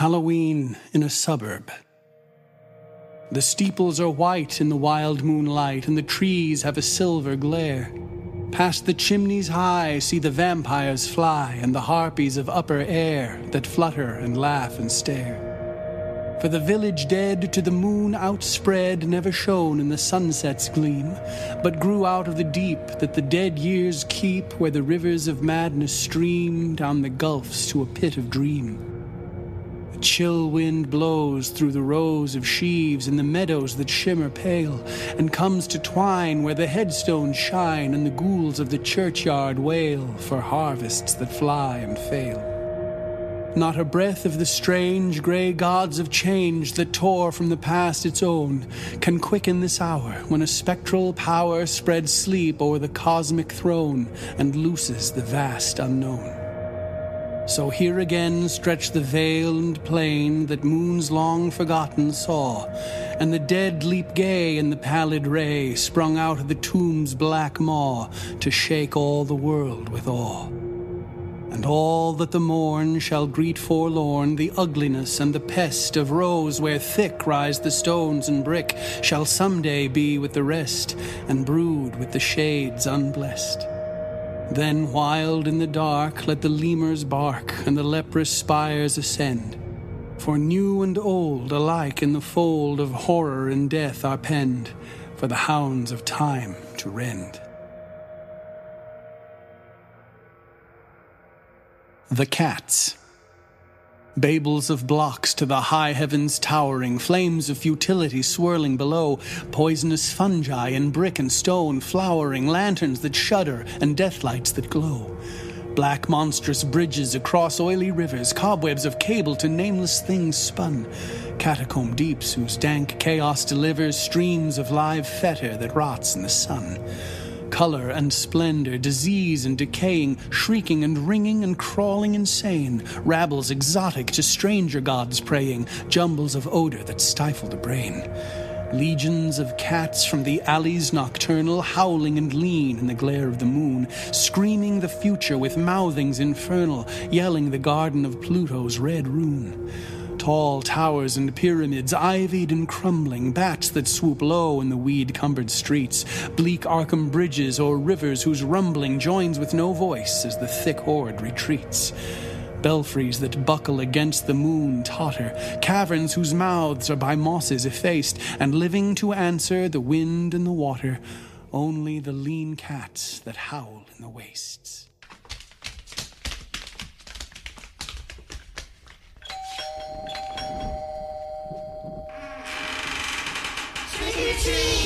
Halloween in a suburb. The steeples are white in the wild moonlight, and the trees have a silver glare. Past the chimneys high, see the vampires fly, and the harpies of upper air that flutter and laugh and stare. For the village dead to the moon outspread never shone in the sunset's gleam, but grew out of the deep that the dead years keep, where the rivers of madness stream down the gulfs to a pit of dream. Chill wind blows through the rows of sheaves in the meadows that shimmer pale, and comes to twine where the headstones shine and the ghouls of the churchyard wail for harvests that fly and fail. Not a breath of the strange grey gods of change that tore from the past its own can quicken this hour when a spectral power spreads sleep o'er the cosmic throne and looses the vast unknown. So here again stretch the vale and plain that moons long forgotten saw, and the dead leap gay in the pallid ray sprung out of the tomb's black maw to shake all the world with awe. And all that the morn shall greet forlorn, the ugliness and the pest of rows where thick rise the stones and brick, shall some day be with the rest, and brood with the shades unblessed. Then, wild in the dark, let the lemurs bark, and the leprous spires ascend. For new and old alike in the fold of horror and death are penned, for the hounds of time to rend. The Cats. Babels of blocks to the high heavens towering, flames of futility swirling below, poisonous fungi in brick and stone flowering, lanterns that shudder and deathlights that glow. Black monstrous bridges across oily rivers, cobwebs of cable to nameless things spun. Catacomb deeps whose dank chaos delivers streams of live fetor that rots in the sun color and splendor, disease and decaying, shrieking and ringing and crawling insane, rabbles exotic to stranger gods praying, jumbles of odor that stifle the brain. Legions of cats from the alleys nocturnal, howling and lean in the glare of the moon, screaming the future with mouthings infernal, yelling the garden of Pluto's red rune. Tall towers and pyramids, ivied and crumbling, bats that swoop low in the weed cumbered streets, bleak Arkham bridges or rivers whose rumbling joins with no voice as the thick horde retreats. Belfries that buckle against the moon totter, caverns whose mouths are by mosses effaced, and living to answer the wind and the water, only the lean cats that howl in the wastes. And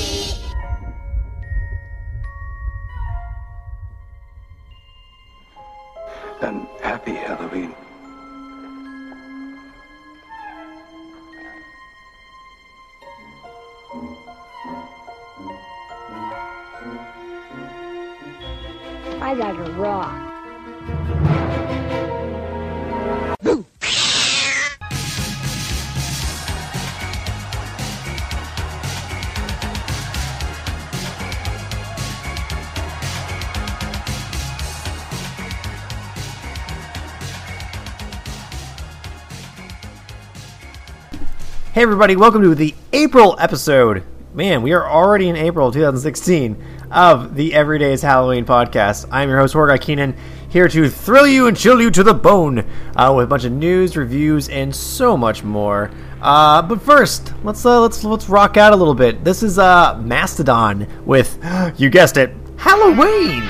everybody, welcome to the April episode. Man, we are already in April 2016 of the Everyday's Halloween podcast. I'm your host, Horgai Keenan, here to thrill you and chill you to the bone uh, with a bunch of news, reviews, and so much more. Uh, but first, let's uh, let's let's rock out a little bit. This is uh, Mastodon with, you guessed it, Halloween.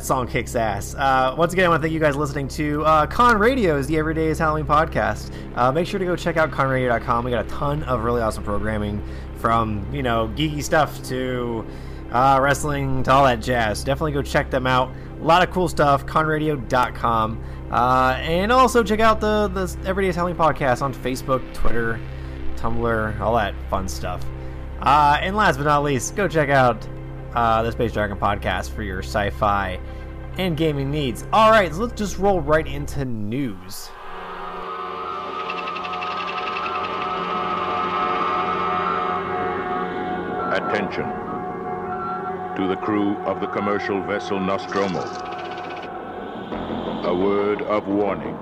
That song kicks ass. Uh, once again, I want to thank you guys listening to uh, Con Radio's The Everyday is Halloween podcast. Uh, make sure to go check out conradio.com. We got a ton of really awesome programming from, you know, geeky stuff to uh, wrestling to all that jazz. Definitely go check them out. A lot of cool stuff. Conradio.com. Uh, and also check out the, the Everyday is Halloween podcast on Facebook, Twitter, Tumblr, all that fun stuff. Uh, and last but not least, go check out uh, the Space Dragon podcast for your sci fi and gaming needs. All right, so let's just roll right into news. Attention to the crew of the commercial vessel Nostromo. A word of warning.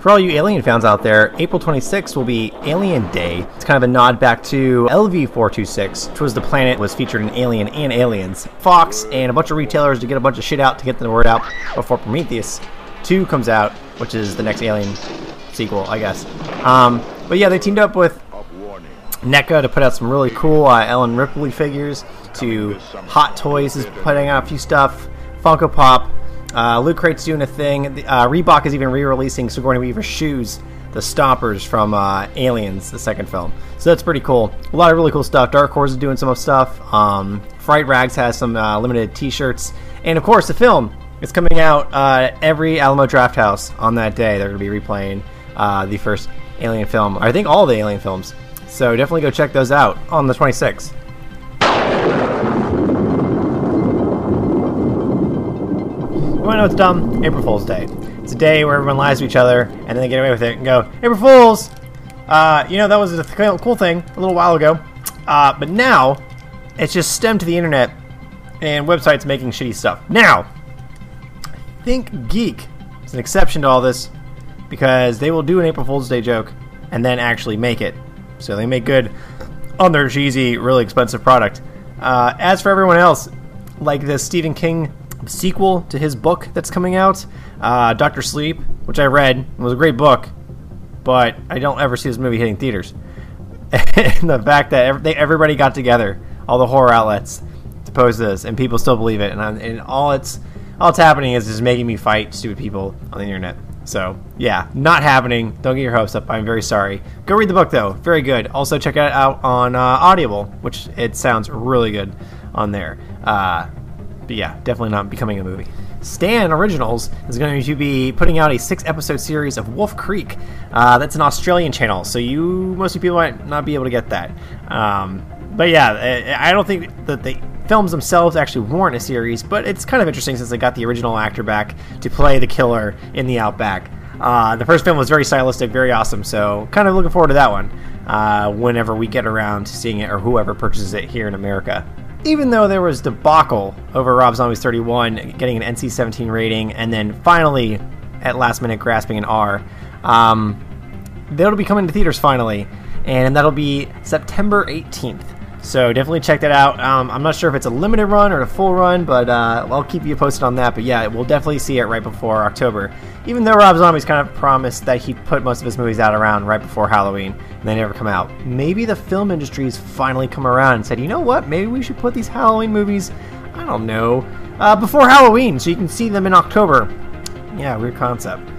For all you Alien fans out there, April 26th will be Alien Day. It's kind of a nod back to LV-426, which was the planet was featured in Alien and Aliens. Fox and a bunch of retailers to get a bunch of shit out to get the word out before Prometheus 2 comes out, which is the next Alien sequel, I guess. Um, but yeah, they teamed up with. NECA to put out some really cool uh, Ellen Ripley figures. To Hot Toys is putting out a few stuff. Funko Pop. Uh, Loot Crate's doing a thing. Uh, Reebok is even re-releasing Sigourney Weaver's shoes, the Stompers from uh, Aliens, the second film. So that's pretty cool. A lot of really cool stuff. Dark Horse is doing some of stuff. Um, Fright Rags has some uh, limited T-shirts, and of course the film is coming out uh, every Alamo Drafthouse on that day. They're going to be replaying uh, the first Alien film. I think all the Alien films. So definitely go check those out on the 26th. Want to know what's dumb? April Fool's Day. It's a day where everyone lies to each other and then they get away with it and go, April Fools! Uh, you know, that was a th- cool thing a little while ago. Uh, but now, it's just stemmed to the internet and websites making shitty stuff. Now, ThinkGeek is an exception to all this because they will do an April Fool's Day joke and then actually make it. So they make good on their cheesy, really expensive product. Uh, as for everyone else, like the Stephen King sequel to his book that's coming out, uh, Doctor Sleep, which I read, it was a great book, but I don't ever see this movie hitting theaters. and the fact that ev- they, everybody got together, all the horror outlets, to post this, and people still believe it, and, I'm, and all it's all it's happening is just making me fight stupid people on the internet. So yeah, not happening. Don't get your hopes up. I'm very sorry. Go read the book though, very good. Also check it out on uh, Audible, which it sounds really good on there. Uh, but yeah, definitely not becoming a movie. Stan Originals is going to be putting out a six episode series of Wolf Creek. Uh, that's an Australian channel, so you most people might not be able to get that. Um, but yeah, I don't think that the films themselves actually warrant a series, but it's kind of interesting since they got the original actor back to play the killer in the Outback. Uh, the first film was very stylistic, very awesome, so kind of looking forward to that one uh, whenever we get around to seeing it or whoever purchases it here in America even though there was debacle over Rob Zombie's 31 getting an NC-17 rating and then finally at last minute grasping an R, um, that'll be coming to theaters finally, and that'll be September 18th. So definitely check that out. Um, I'm not sure if it's a limited run or a full run, but uh, I'll keep you posted on that. But yeah, we'll definitely see it right before October. Even though Rob Zombie's kind of promised that he'd put most of his movies out around right before Halloween, and they never come out. Maybe the film industry's finally come around and said, you know what? Maybe we should put these Halloween movies, I don't know, uh, before Halloween, so you can see them in October. Yeah, weird concept.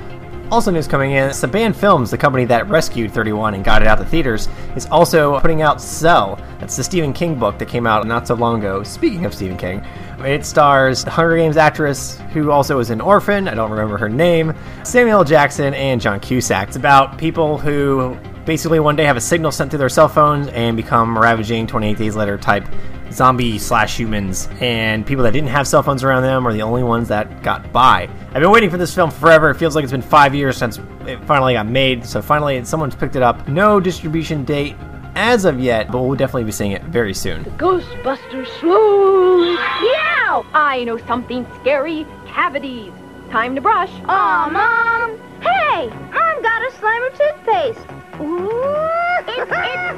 Also, news coming in Saban Films, the company that rescued 31 and got it out to theaters, is also putting out Cell. That's the Stephen King book that came out not so long ago. Speaking of Stephen King, it stars the Hunger Games actress who also is an orphan, I don't remember her name, Samuel Jackson, and John Cusack. It's about people who basically one day have a signal sent to their cell phones and become ravaging 28 days later type zombie slash humans and people that didn't have cell phones around them are the only ones that got by i've been waiting for this film forever it feels like it's been five years since it finally got made so finally someone's picked it up no distribution date as of yet but we'll definitely be seeing it very soon Ghostbusters slow. Meow! I know something scary. Cavities. Time to brush. Aw, Mom. Hey, Mom got a Slimer toothpaste. Ooh. It's, it's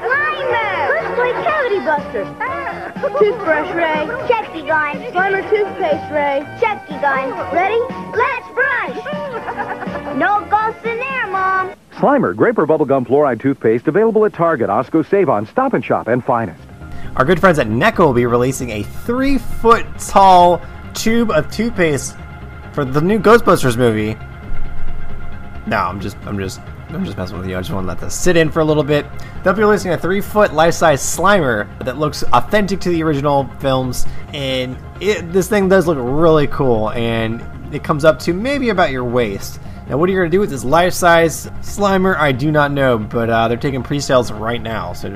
Slimer. Let's play Cavity Busters. Ah. Toothbrush, Ray. Checky gun. Slimer toothpaste, Ray. Checky gun. Ready? Let's brush. no ghosts in there, Mom. Slimer, Graper Bubblegum Fluoride Toothpaste, available at Target, Osco Save On, Stop and Shop, and Finest. our good friends at NECA will be releasing a three foot tall tube of toothpaste for the new Ghostbusters movie. No, I'm just, I'm just, I'm just messing with you. I just want to let this sit in for a little bit. They'll be releasing a three-foot life-size Slimer that looks authentic to the original films, and it, this thing does look really cool. And it comes up to maybe about your waist. Now, what are you going to do with this life-size Slimer? I do not know, but uh, they're taking pre-sales right now, so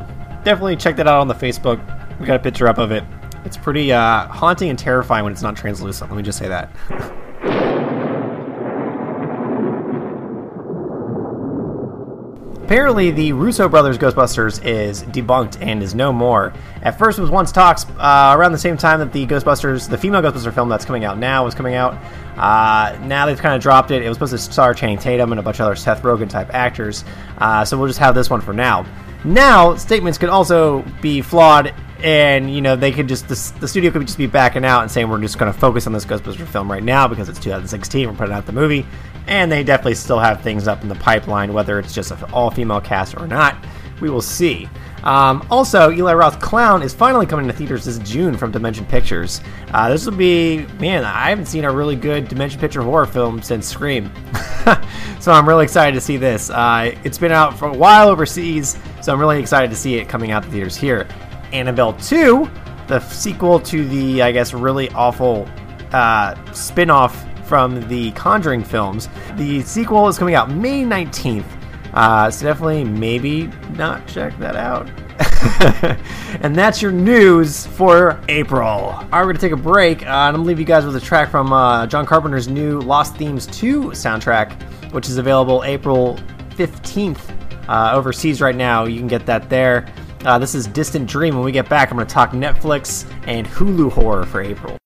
definitely check that out on the Facebook. We got a picture up of it. It's pretty uh, haunting and terrifying when it's not translucent. Let me just say that. Apparently, the Russo brothers Ghostbusters is debunked and is no more. At first, it was once talks uh, around the same time that the Ghostbusters, the female Ghostbuster film that's coming out now, was coming out. Uh, now they've kind of dropped it. It was supposed to star Channing Tatum and a bunch of other Seth Rogen type actors. Uh, so we'll just have this one for now. Now, statements could also be flawed and you know they could just the, the, studio could just be backing out and saying we're just going to focus on this Ghostbuster film right now because it's 2016. We're putting out the movie, and they definitely still have things up in the pipeline, whether it's just an all-female cast or not. We will see. Um, also, Eli Roth Clown is finally coming to theaters this June from Dimension Pictures. Uh, this will be, man, I haven't seen a really good Dimension Picture horror film since Scream. so I'm really excited to see this. Uh, it's been out for a while overseas, so I'm really excited to see it coming out to theaters here. Annabelle 2, the sequel to the, I guess, really awful uh, spin off from the Conjuring films. The sequel is coming out May 19th. Uh, so definitely, maybe not check that out. and that's your news for April. All right, we're gonna take a break, uh, and I'm gonna leave you guys with a track from uh, John Carpenter's new Lost Themes 2 soundtrack, which is available April 15th uh, overseas right now. You can get that there. Uh, this is Distant Dream. When we get back, I'm going to talk Netflix and Hulu horror for April.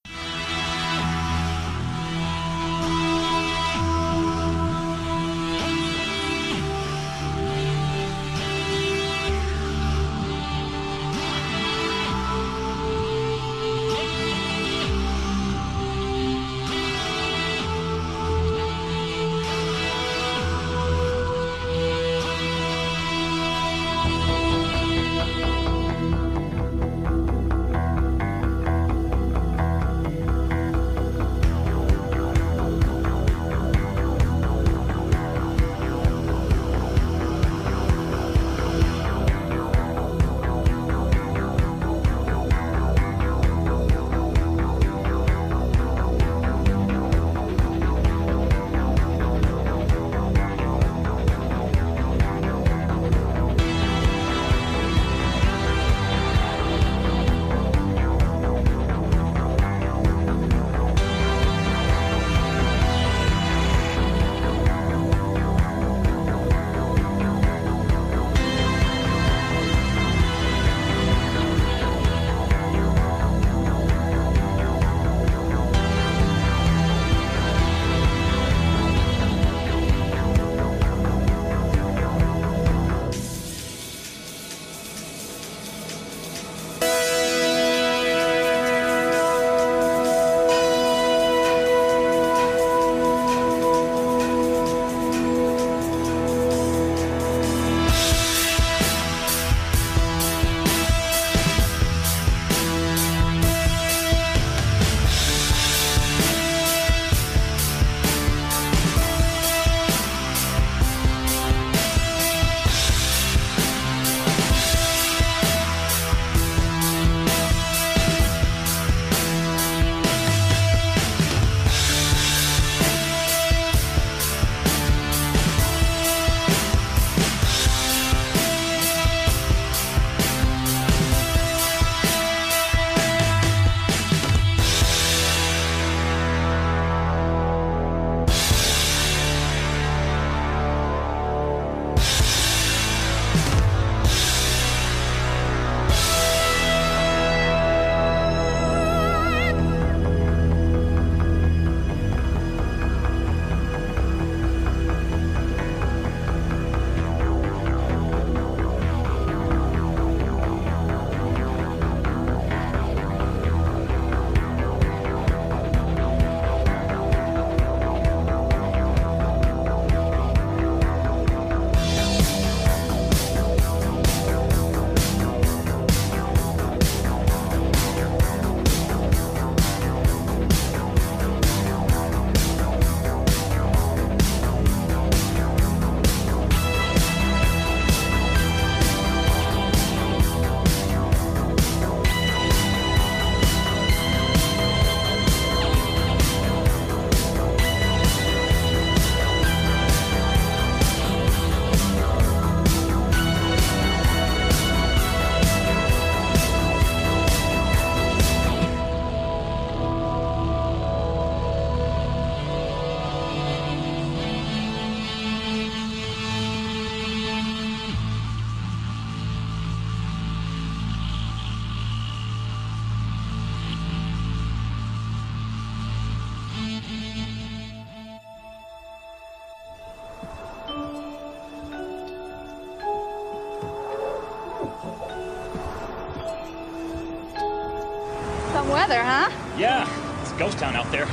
Weather, huh? Yeah, it's ghost town out there.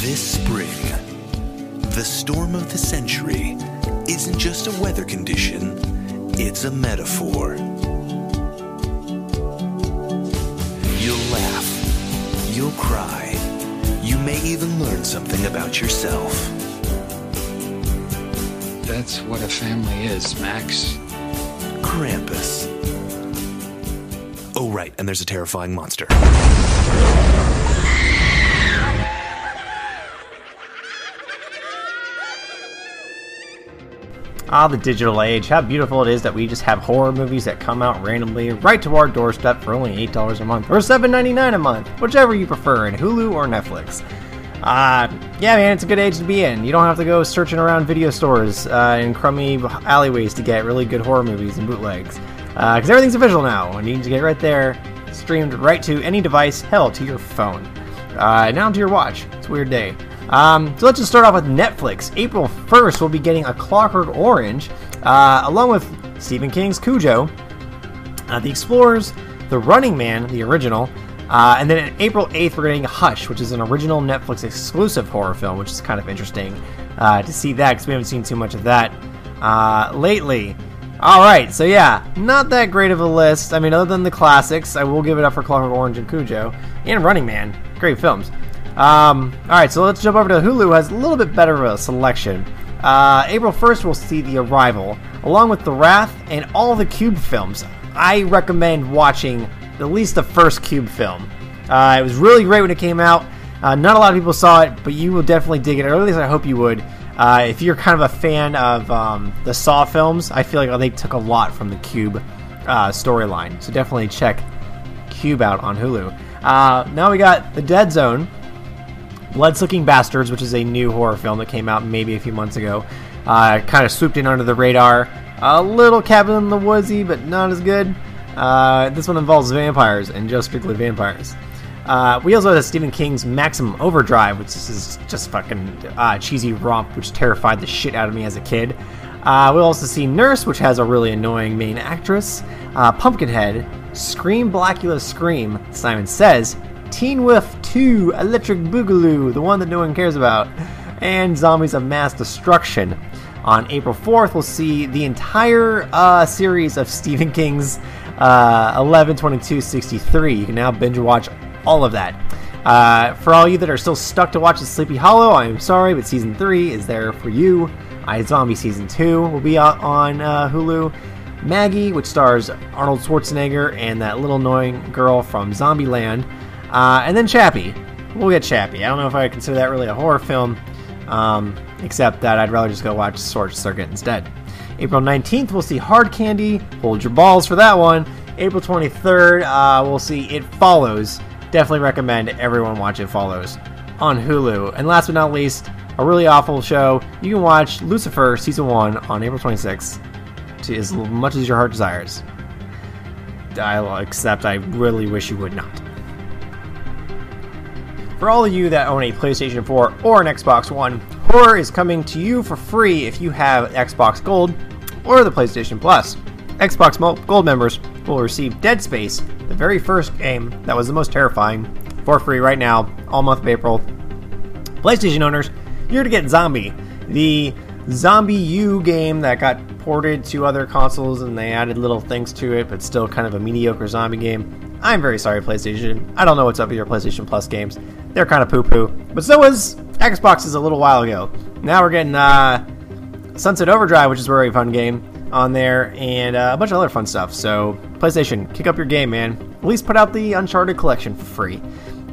This spring, the storm of the century isn't just a weather condition, it's a metaphor. You'll laugh, you'll cry, you may even learn something about yourself. That's what a family is, Max. Krampus. Right, and there's a terrifying monster. Ah, the digital age. How beautiful it is that we just have horror movies that come out randomly right to our doorstep for only $8 a month or $7.99 a month, whichever you prefer, in Hulu or Netflix. Uh, yeah, man, it's a good age to be in. You don't have to go searching around video stores uh, in crummy alleyways to get really good horror movies and bootlegs. Because uh, everything's official now, you to get right there, streamed right to any device, hell, to your phone. Uh, now to your watch. It's a weird day. Um, so let's just start off with Netflix. April 1st, we'll be getting A Clockwork Orange, uh, along with Stephen King's Cujo, uh, The Explorers, The Running Man, the original, uh, and then on April 8th, we're getting Hush, which is an original Netflix exclusive horror film, which is kind of interesting uh, to see that because we haven't seen too much of that lately. All right, so yeah, not that great of a list. I mean, other than the classics, I will give it up for Clockwork Orange and Cujo and Running Man. Great films. Um, all right, so let's jump over to Hulu. Has a little bit better of a selection. Uh, April 1st, we'll see The Arrival, along with The Wrath and all the Cube films. I recommend watching at least the first Cube film. Uh, it was really great when it came out. Uh, not a lot of people saw it, but you will definitely dig it. Or at least I hope you would. Uh, if you're kind of a fan of um, the Saw films, I feel like they took a lot from the Cube uh, storyline. So definitely check Cube out on Hulu. Uh, now we got The Dead Zone, Bloodsucking Bastards, which is a new horror film that came out maybe a few months ago. Uh, kind of swooped in under the radar. A little Cabin in the Woodsy, but not as good. Uh, this one involves vampires and just strictly vampires. Uh, we also have Stephen King's Maximum Overdrive, which is just fucking uh, cheesy romp, which terrified the shit out of me as a kid. Uh, we'll also see Nurse, which has a really annoying main actress. Uh, Pumpkinhead, Scream Blackula Scream, Simon Says, Teen Wolf 2, Electric Boogaloo, the one that no one cares about, and Zombies of Mass Destruction. On April 4th, we'll see the entire uh, series of Stephen King's uh, 11, 22, 63. You can now binge watch all of that. Uh, for all you that are still stuck to watch Sleepy Hollow, I'm sorry, but season 3 is there for you. iZombie season 2 will be out on uh, Hulu. Maggie, which stars Arnold Schwarzenegger and that little annoying girl from Zombieland. Uh, and then Chappie. We'll get Chappie. I don't know if I consider that really a horror film, um, except that I'd rather just go watch Short Circuit instead. April 19th, we'll see Hard Candy. Hold your balls for that one. April 23rd, uh, we'll see It Follows. Definitely recommend everyone watch It Follows on Hulu. And last but not least, a really awful show. You can watch Lucifer Season 1 on April 26th to as much as your heart desires. I'll accept, I really wish you would not. For all of you that own a PlayStation 4 or an Xbox One, Horror is coming to you for free if you have Xbox Gold or the PlayStation Plus. Xbox Gold members will receive Dead Space, the very first game that was the most terrifying, for free right now, all month of April. PlayStation owners, you're to get Zombie, the ZombiU game that got ported to other consoles and they added little things to it, but still kind of a mediocre zombie game. I'm very sorry, PlayStation. I don't know what's up with your PlayStation Plus games. They're kind of poo poo. But so was Xbox's a little while ago. Now we're getting uh, Sunset Overdrive, which is a very fun game on there, and uh, a bunch of other fun stuff. So, PlayStation, kick up your game, man. At least put out the Uncharted collection for free.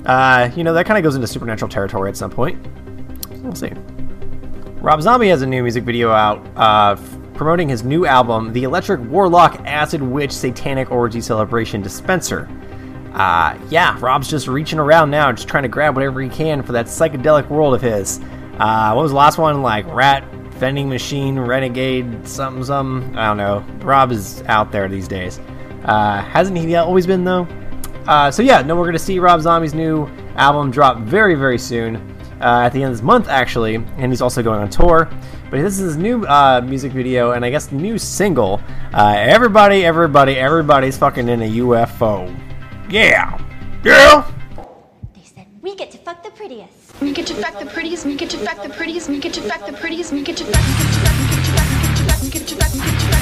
Uh, you know, that kind of goes into supernatural territory at some point. We'll see. Rob Zombie has a new music video out uh, promoting his new album, The Electric Warlock Acid Witch Satanic Orgy Celebration Dispenser. Uh, yeah, Rob's just reaching around now, just trying to grab whatever he can for that psychedelic world of his. Uh, what was the last one? Like Rat, vending machine renegade something something. I don't know. Rob is out there these days. Uh, hasn't he always been though? Uh, so yeah, no, we're gonna see Rob Zombie's new album drop very very soon uh, at the end of this month actually, and he's also going on tour. But this is his new uh, music video and I guess new single. Uh, everybody, everybody, everybody's fucking in a UFO. Yeah, yeah. We get to fuck the prettiest, we get to fuck the prettiest, we get to fuck the prettiest, we get to fuck, we get to fuck, we get to fuck, we get to fuck, we get to fuck, we get to fuck.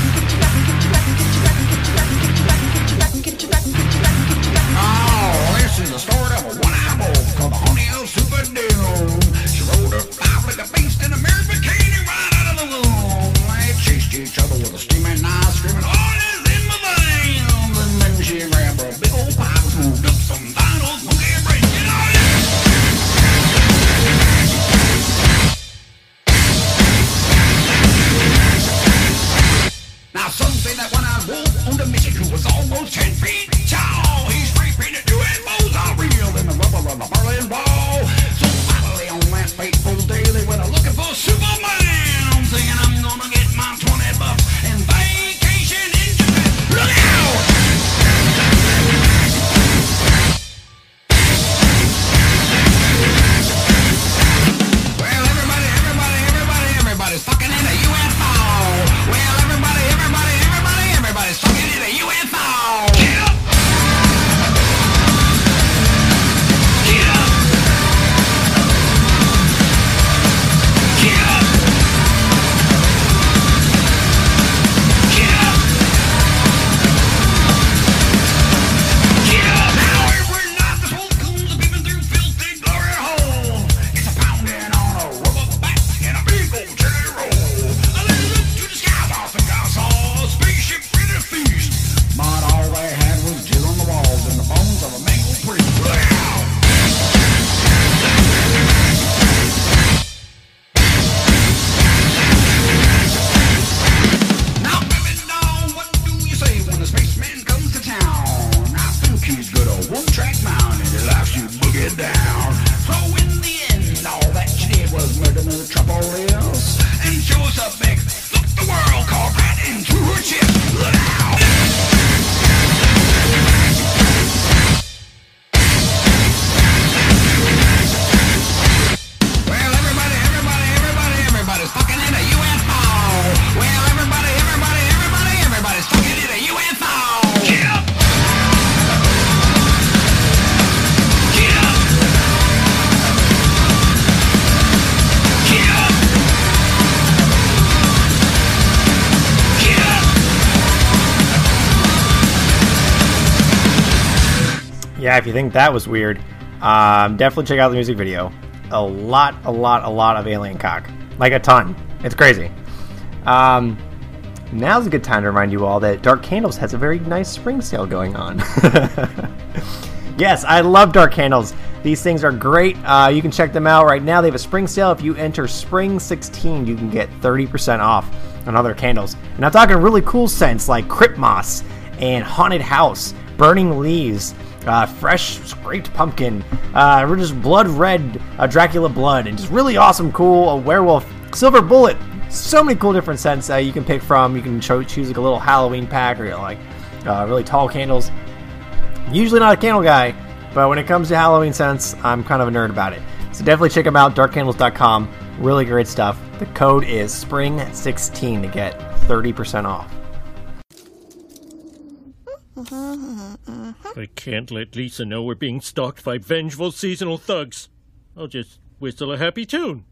You think that was weird, um, definitely check out the music video. A lot, a lot, a lot of alien cock. Like a ton. It's crazy. Um, now's a good time to remind you all that Dark Candles has a very nice spring sale going on. yes, I love Dark Candles. These things are great. Uh, you can check them out right now. They have a spring sale. If you enter Spring 16, you can get 30% off on other candles. And I'm talking really cool scents like Crypt Moss and Haunted House, Burning Leaves, uh, fresh scraped pumpkin, uh, we're just blood red uh, Dracula blood, and just really awesome, cool a werewolf, silver bullet. So many cool different scents uh, you can pick from. You can cho- choose like a little Halloween pack or you know, like uh, really tall candles. Usually not a candle guy, but when it comes to Halloween scents, I'm kind of a nerd about it. So definitely check them out, darkcandles.com. Really great stuff. The code is SPRING16 to get 30% off. I can't let Lisa know we're being stalked by vengeful seasonal thugs. I'll just whistle a happy tune.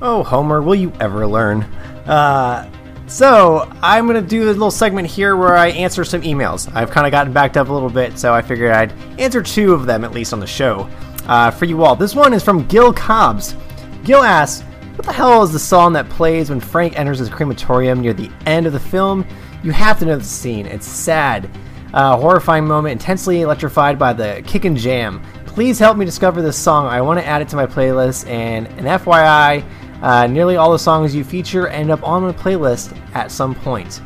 Oh, Homer, will you ever learn? Uh, so, I'm going to do a little segment here where I answer some emails. I've kind of gotten backed up a little bit, so I figured I'd answer two of them at least on the show uh, for you all. This one is from Gil Cobbs. Gil asks, What the hell is the song that plays when Frank enters his crematorium near the end of the film? You have to know the scene. It's sad. Uh, horrifying moment, intensely electrified by the kick and jam. Please help me discover this song. I want to add it to my playlist. And an FYI, uh, nearly all the songs you feature end up on my playlist at some point.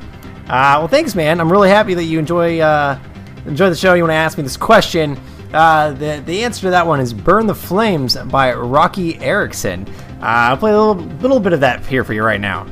Uh, well, thanks, man. I'm really happy that you enjoy uh, enjoy the show. You want to ask me this question? Uh, the the answer to that one is "Burn the Flames" by Roky Erickson. Uh, I'll play a little little bit of that here for you right now.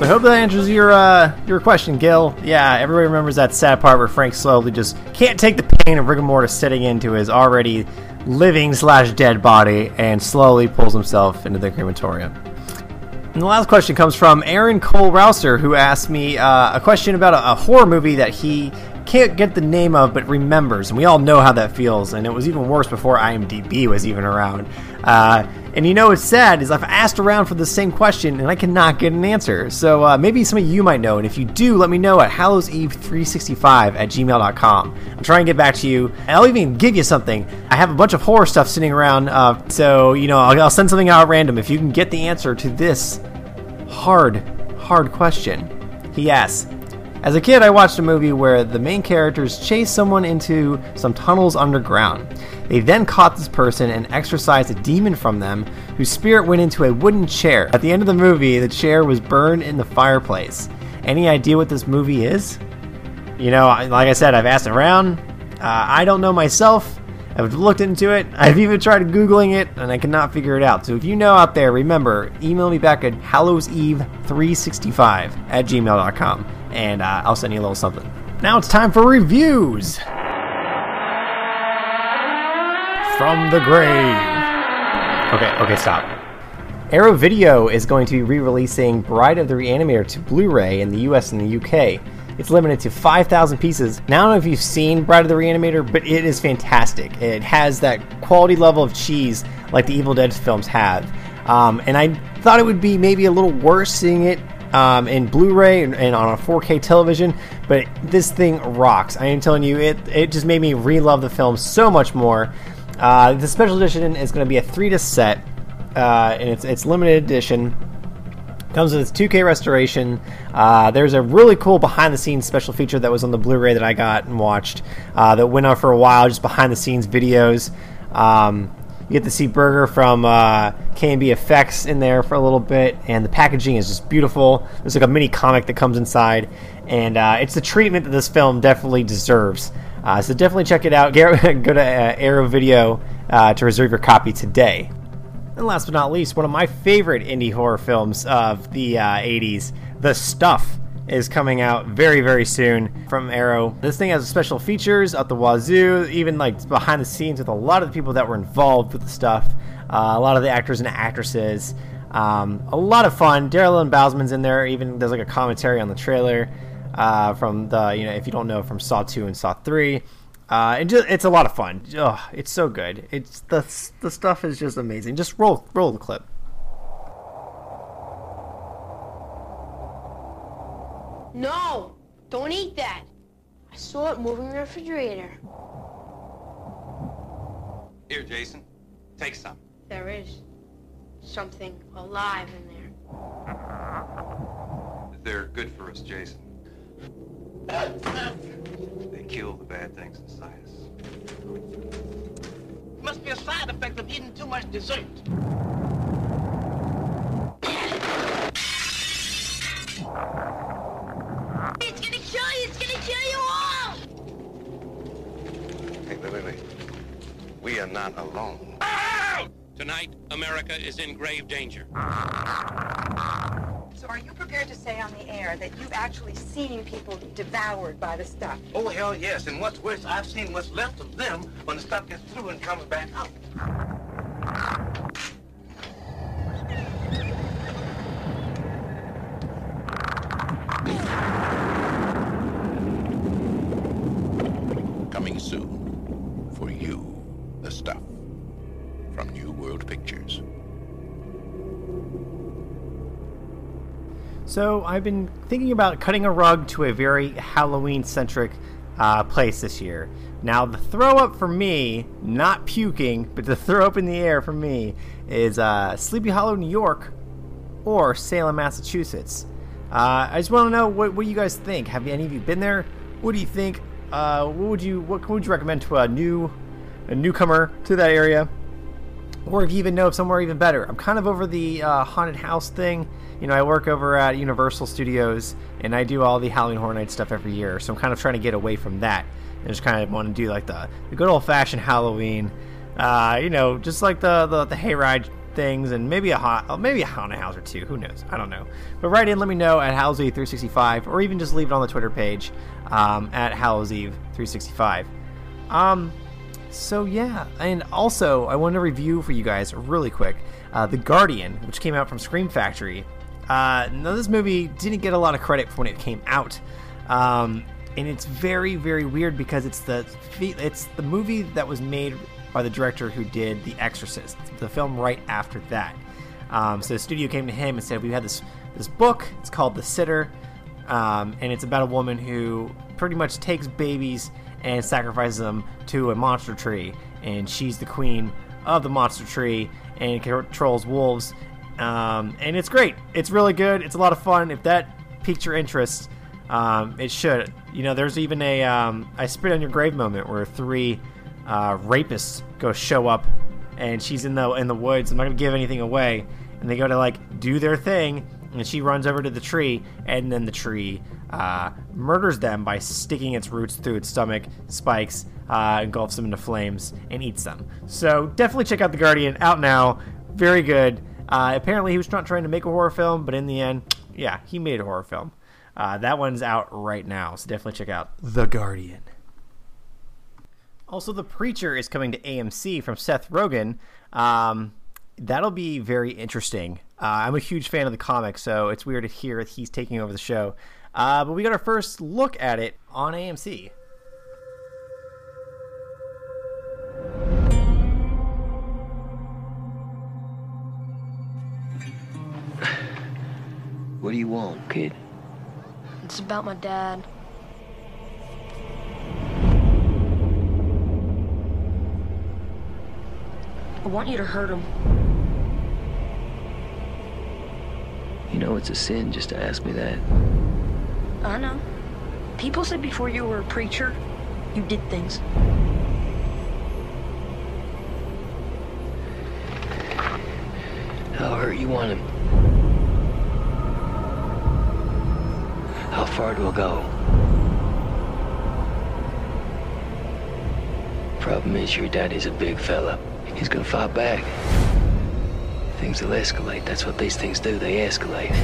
So I hope that answers your uh, your question, Gil. Yeah, everybody remembers that sad part where Frank slowly just can't take the pain of rigor mortis setting into his already living slash dead body and slowly pulls himself into the crematorium. And the last question comes from Aaron Cole Rouser, who asked me uh, a question about a, a horror movie that he can't get the name of but remembers. And we all know how that feels. And it was even worse before IMDb was even around. Uh, and you know what's sad is I've asked around for the same question and I cannot get an answer. So uh, maybe some of you might know. And if you do, let me know at hallowseve365 at gmail.com. I'll try and get back to you. And I'll even give you something. I have a bunch of horror stuff sitting around. Uh, so, you know, I'll, I'll send something out random if you can get the answer to this hard, hard question. He asks As a kid, I watched a movie where the main characters chased someone into some tunnels underground. They then caught this person and exorcised a demon from them, whose spirit went into a wooden chair. At the end of the movie, the chair was burned in the fireplace. Any idea what this movie is? You know, like I said, I've asked around. Uh, I don't know myself. I've looked into it. I've even tried Googling it, and I cannot figure it out. So if you know out there, remember, email me back at hallowseve365 at gmail.com, and uh, I'll send you a little something. Now it's time for reviews. From the grave. Okay, okay, stop. Arrow Video is going to be re-releasing Bride of the Reanimator to Blu-ray in the US and the UK. It's limited to 5,000 pieces. Now I don't know if you've seen Bride of the Reanimator, but it is fantastic. It has that quality level of cheese like the Evil Dead films have. Um, and I thought it would be maybe a little worse seeing it um, in Blu-ray and, and on a 4K television, but this thing rocks. I am telling you, it it just made me re-love the film so much more. Uh, the special edition is going to be a three disc set, uh, and it's it's limited edition. Comes with its 2K restoration. Uh, there's a really cool behind the scenes special feature that was on the Blu-ray that I got and watched uh, that went on for a while, just behind the scenes videos. Um, you get to see Berger from uh, K&B Effects in there for a little bit, and the packaging is just beautiful. There's like a mini comic that comes inside, and uh, it's the treatment that this film definitely deserves. Uh, so definitely check it out. Go to uh, Arrow Video uh, to reserve your copy today. And last but not least, one of my favorite indie horror films of the uh, 80s, The Stuff, is coming out very, very soon from Arrow. This thing has special features at the wazoo, even like behind the scenes with a lot of the people that were involved with the stuff, uh, a lot of the actors and actresses. Um, a lot of fun. Darren Lynn Bousman's in there. Even there's like a commentary on the trailer uh, from the you know if you don't know from Saw two and Saw three. Uh, and just, it's a lot of fun. Ugh, it's so good. It's the the stuff is just amazing. Just roll roll the clip. No! Don't eat that! I saw it moving in the refrigerator. Here, Jason. Take some. There is something alive in there. They're good for us, Jason. They kill the bad things inside us. Must be a side effect of eating too much dessert. It's gonna kill you! It's gonna kill you all! Hey, wait, wait, wait. We are not alone. Tonight, America is in grave danger. So are you prepared to say on the air that you've actually seen people devoured by the stuff? Oh, hell yes. And what's worse, I've seen what's left of them when the stuff gets through and comes back out. So I've been thinking about cutting a rug to a very Halloween-centric uh, place this year. Now the throw up for me, not puking, but the throw up in the air for me is uh, Sleepy Hollow, New York, or Salem, Massachusetts. Uh, I just want to know what, what you guys think. Have any of you been there? What do you think? Uh, what would you what would you recommend to a new a newcomer to that area? Or if you even know of somewhere even better. I'm kind of over the uh, haunted house thing. You know, I work over at Universal Studios, and I do all the Halloween Horror Night stuff every year. So I'm kind of trying to get away from that, and just kind of want to do like the, the good old fashioned Halloween. Uh, you know, just like the the, the hayride things, and maybe a hot, maybe a haunted house or two. Who knows? I don't know. But write in, let me know at Hallowseve365, or even just leave it on the Twitter page um, at Hallowseve365. Um, so yeah, and also I want to review for you guys really quick uh, The Guardian, which came out from Scream Factory. Uh, now this movie didn't get a lot of credit for when it came out, um, and it's very very weird because it's the it's the movie that was made by the director who did The Exorcist, the film right after that. Um, so the studio came to him and said, "We had this this book. It's called The Sitter, um, and it's about a woman who pretty much takes babies and sacrifices them to a monster tree, and she's the queen of the monster tree and controls wolves. Um, and it's great. It's really good. It's a lot of fun. If that piqued your interest, um, it should. You know, there's even a um, I spit on your grave moment where three uh, rapists go show up, and she's in the in the woods. I'm not gonna give anything away, and they go to like do their thing, and she runs over to the tree, and then the tree uh, murders them by sticking its roots through its stomach, spikes, uh, engulfs them into flames, and eats them. So definitely check out The Guardian. Out now, very good. Uh, apparently, he was not trying to make a horror film, but in the end, yeah, he made a horror film. Uh, that one's out right now, so definitely check out The Guardian. Also, The Preacher is coming to AMC from Seth Rogen. Um, that'll be very interesting. Uh, I'm a huge fan of the comic, so it's weird to hear that he's taking over the show. Uh, but we got our first look at it on AMC. What do you want, kid? It's about my dad. I want you to hurt him. You know it's a sin just to ask me that. I know. People said before you were a preacher, you did things. How hurt you want him? How far do I go? Problem is, your daddy's a big fella. He's gonna fight back. Things will escalate. That's what these things do. They escalate.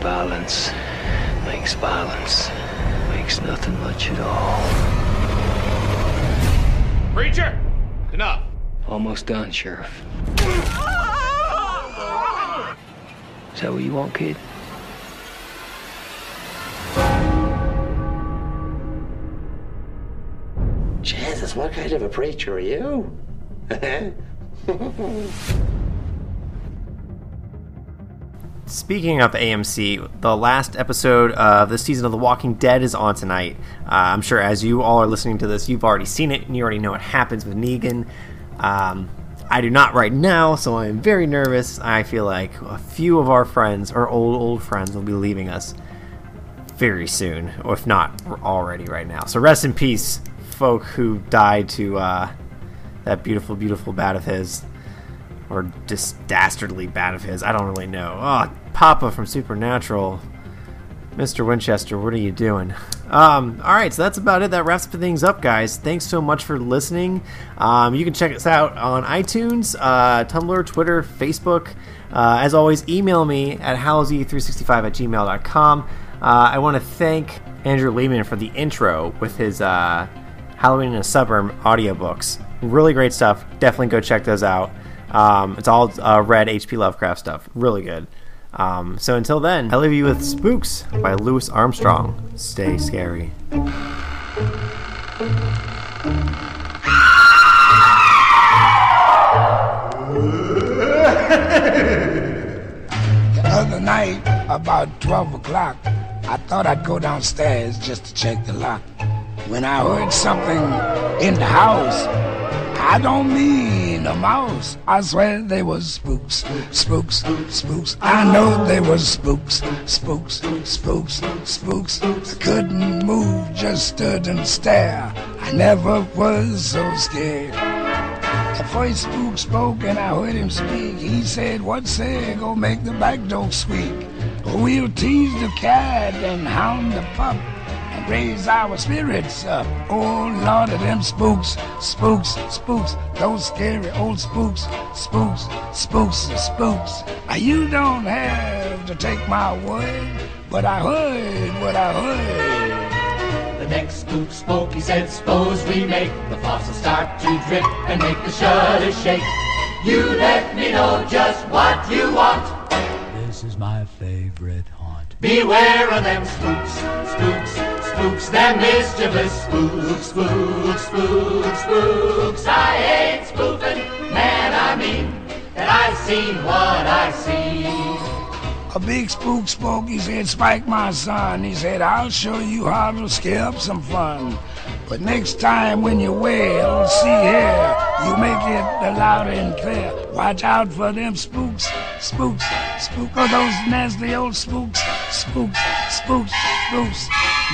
Violence makes violence. Makes nothing much at all. Preacher! Enough. Almost done, Sheriff. Is that what you want, kid? Jesus, what kind of a preacher are you? Speaking of AMC, the last episode of this season of The Walking Dead is on tonight. Uh, I'm sure as you all are listening to this, you've already seen it and you already know what happens with Negan. Um, I do not right now, so I'm very nervous. I feel like a few of our friends, our old, old friends, will be leaving us very soon, or if not already right now. So rest in peace, folk who died to uh, that beautiful, beautiful bat of his. Or just dastardly bat of his. I don't really know. Oh, Papa from Supernatural. Mr. Winchester, what are you doing? Um, all right, so that's about it. That wraps things up, guys. Thanks so much for listening. Um, you can check us out on iTunes, uh, Tumblr, Twitter, Facebook. Uh, as always, email me at hallowseve365 at gmail.com. Uh, I want to thank Andrew Lehman for the intro with his uh, Halloween in a Suburb audiobooks. Really great stuff. Definitely go check those out. Um, it's all uh, read H.P. Lovecraft stuff. Really good. Um, so until then, I leave you with Spooks by Louis Armstrong. Stay scary. The other night, about 12 o'clock, I thought I'd go downstairs just to check the lock. When I heard something in the house, I don't mean a mouse. I swear they was spooks, spooks, spooks. I know they was spooks, spooks, spooks, spooks. I couldn't move, just stood and stare. I never was so scared. The first spook spoke and I heard him speak, he said, What say go make the back door squeak? We'll tease the cat and hound the pup and raise our spirits up. Oh Lord of them spooks, spooks, spooks, those scary old spooks, spooks, spooks, spooks. Now, You don't have to take my word, but I heard what I heard. The next spook spoke, he said, suppose we make the faucet start to drip and make the shutters shake. You let me know just what you want. This is my favorite haunt. Beware of them spooks, spooks, spooks, them mischievous spooks, spooks, spooks, spooks. I ain't spoofing, man, I mean that I've seen what I see. A big spook spoke, he said, Spike, my son. He said, I'll show you how to scare up some fun. But next time when you wail, see here, you make it loud and clear. Watch out for them spooks, spooks, spook, oh, those nasty old spooks, spooks, spooks, spooks.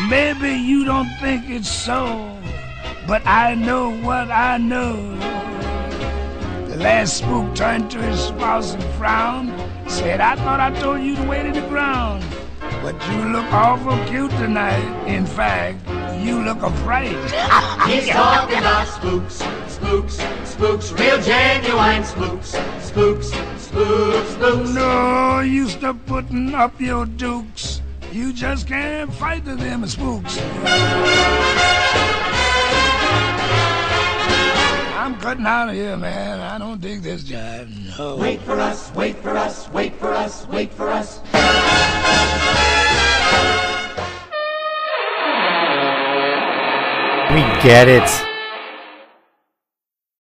Maybe you don't think it's so, but I know what I know. The last spook turned to his spouse and frowned. Said, I thought I told you to wait in the ground. But you look awful cute tonight. In fact, you look afraid. He's talking about spooks, spooks, spooks, real genuine spooks, spooks, spooks, spooks. No use to putting up your dukes. You just can't fight to them spooks. I'm cutting out of here, man. I don't dig this job. No. Wait for us, wait for us, wait for us, wait for us. We get it.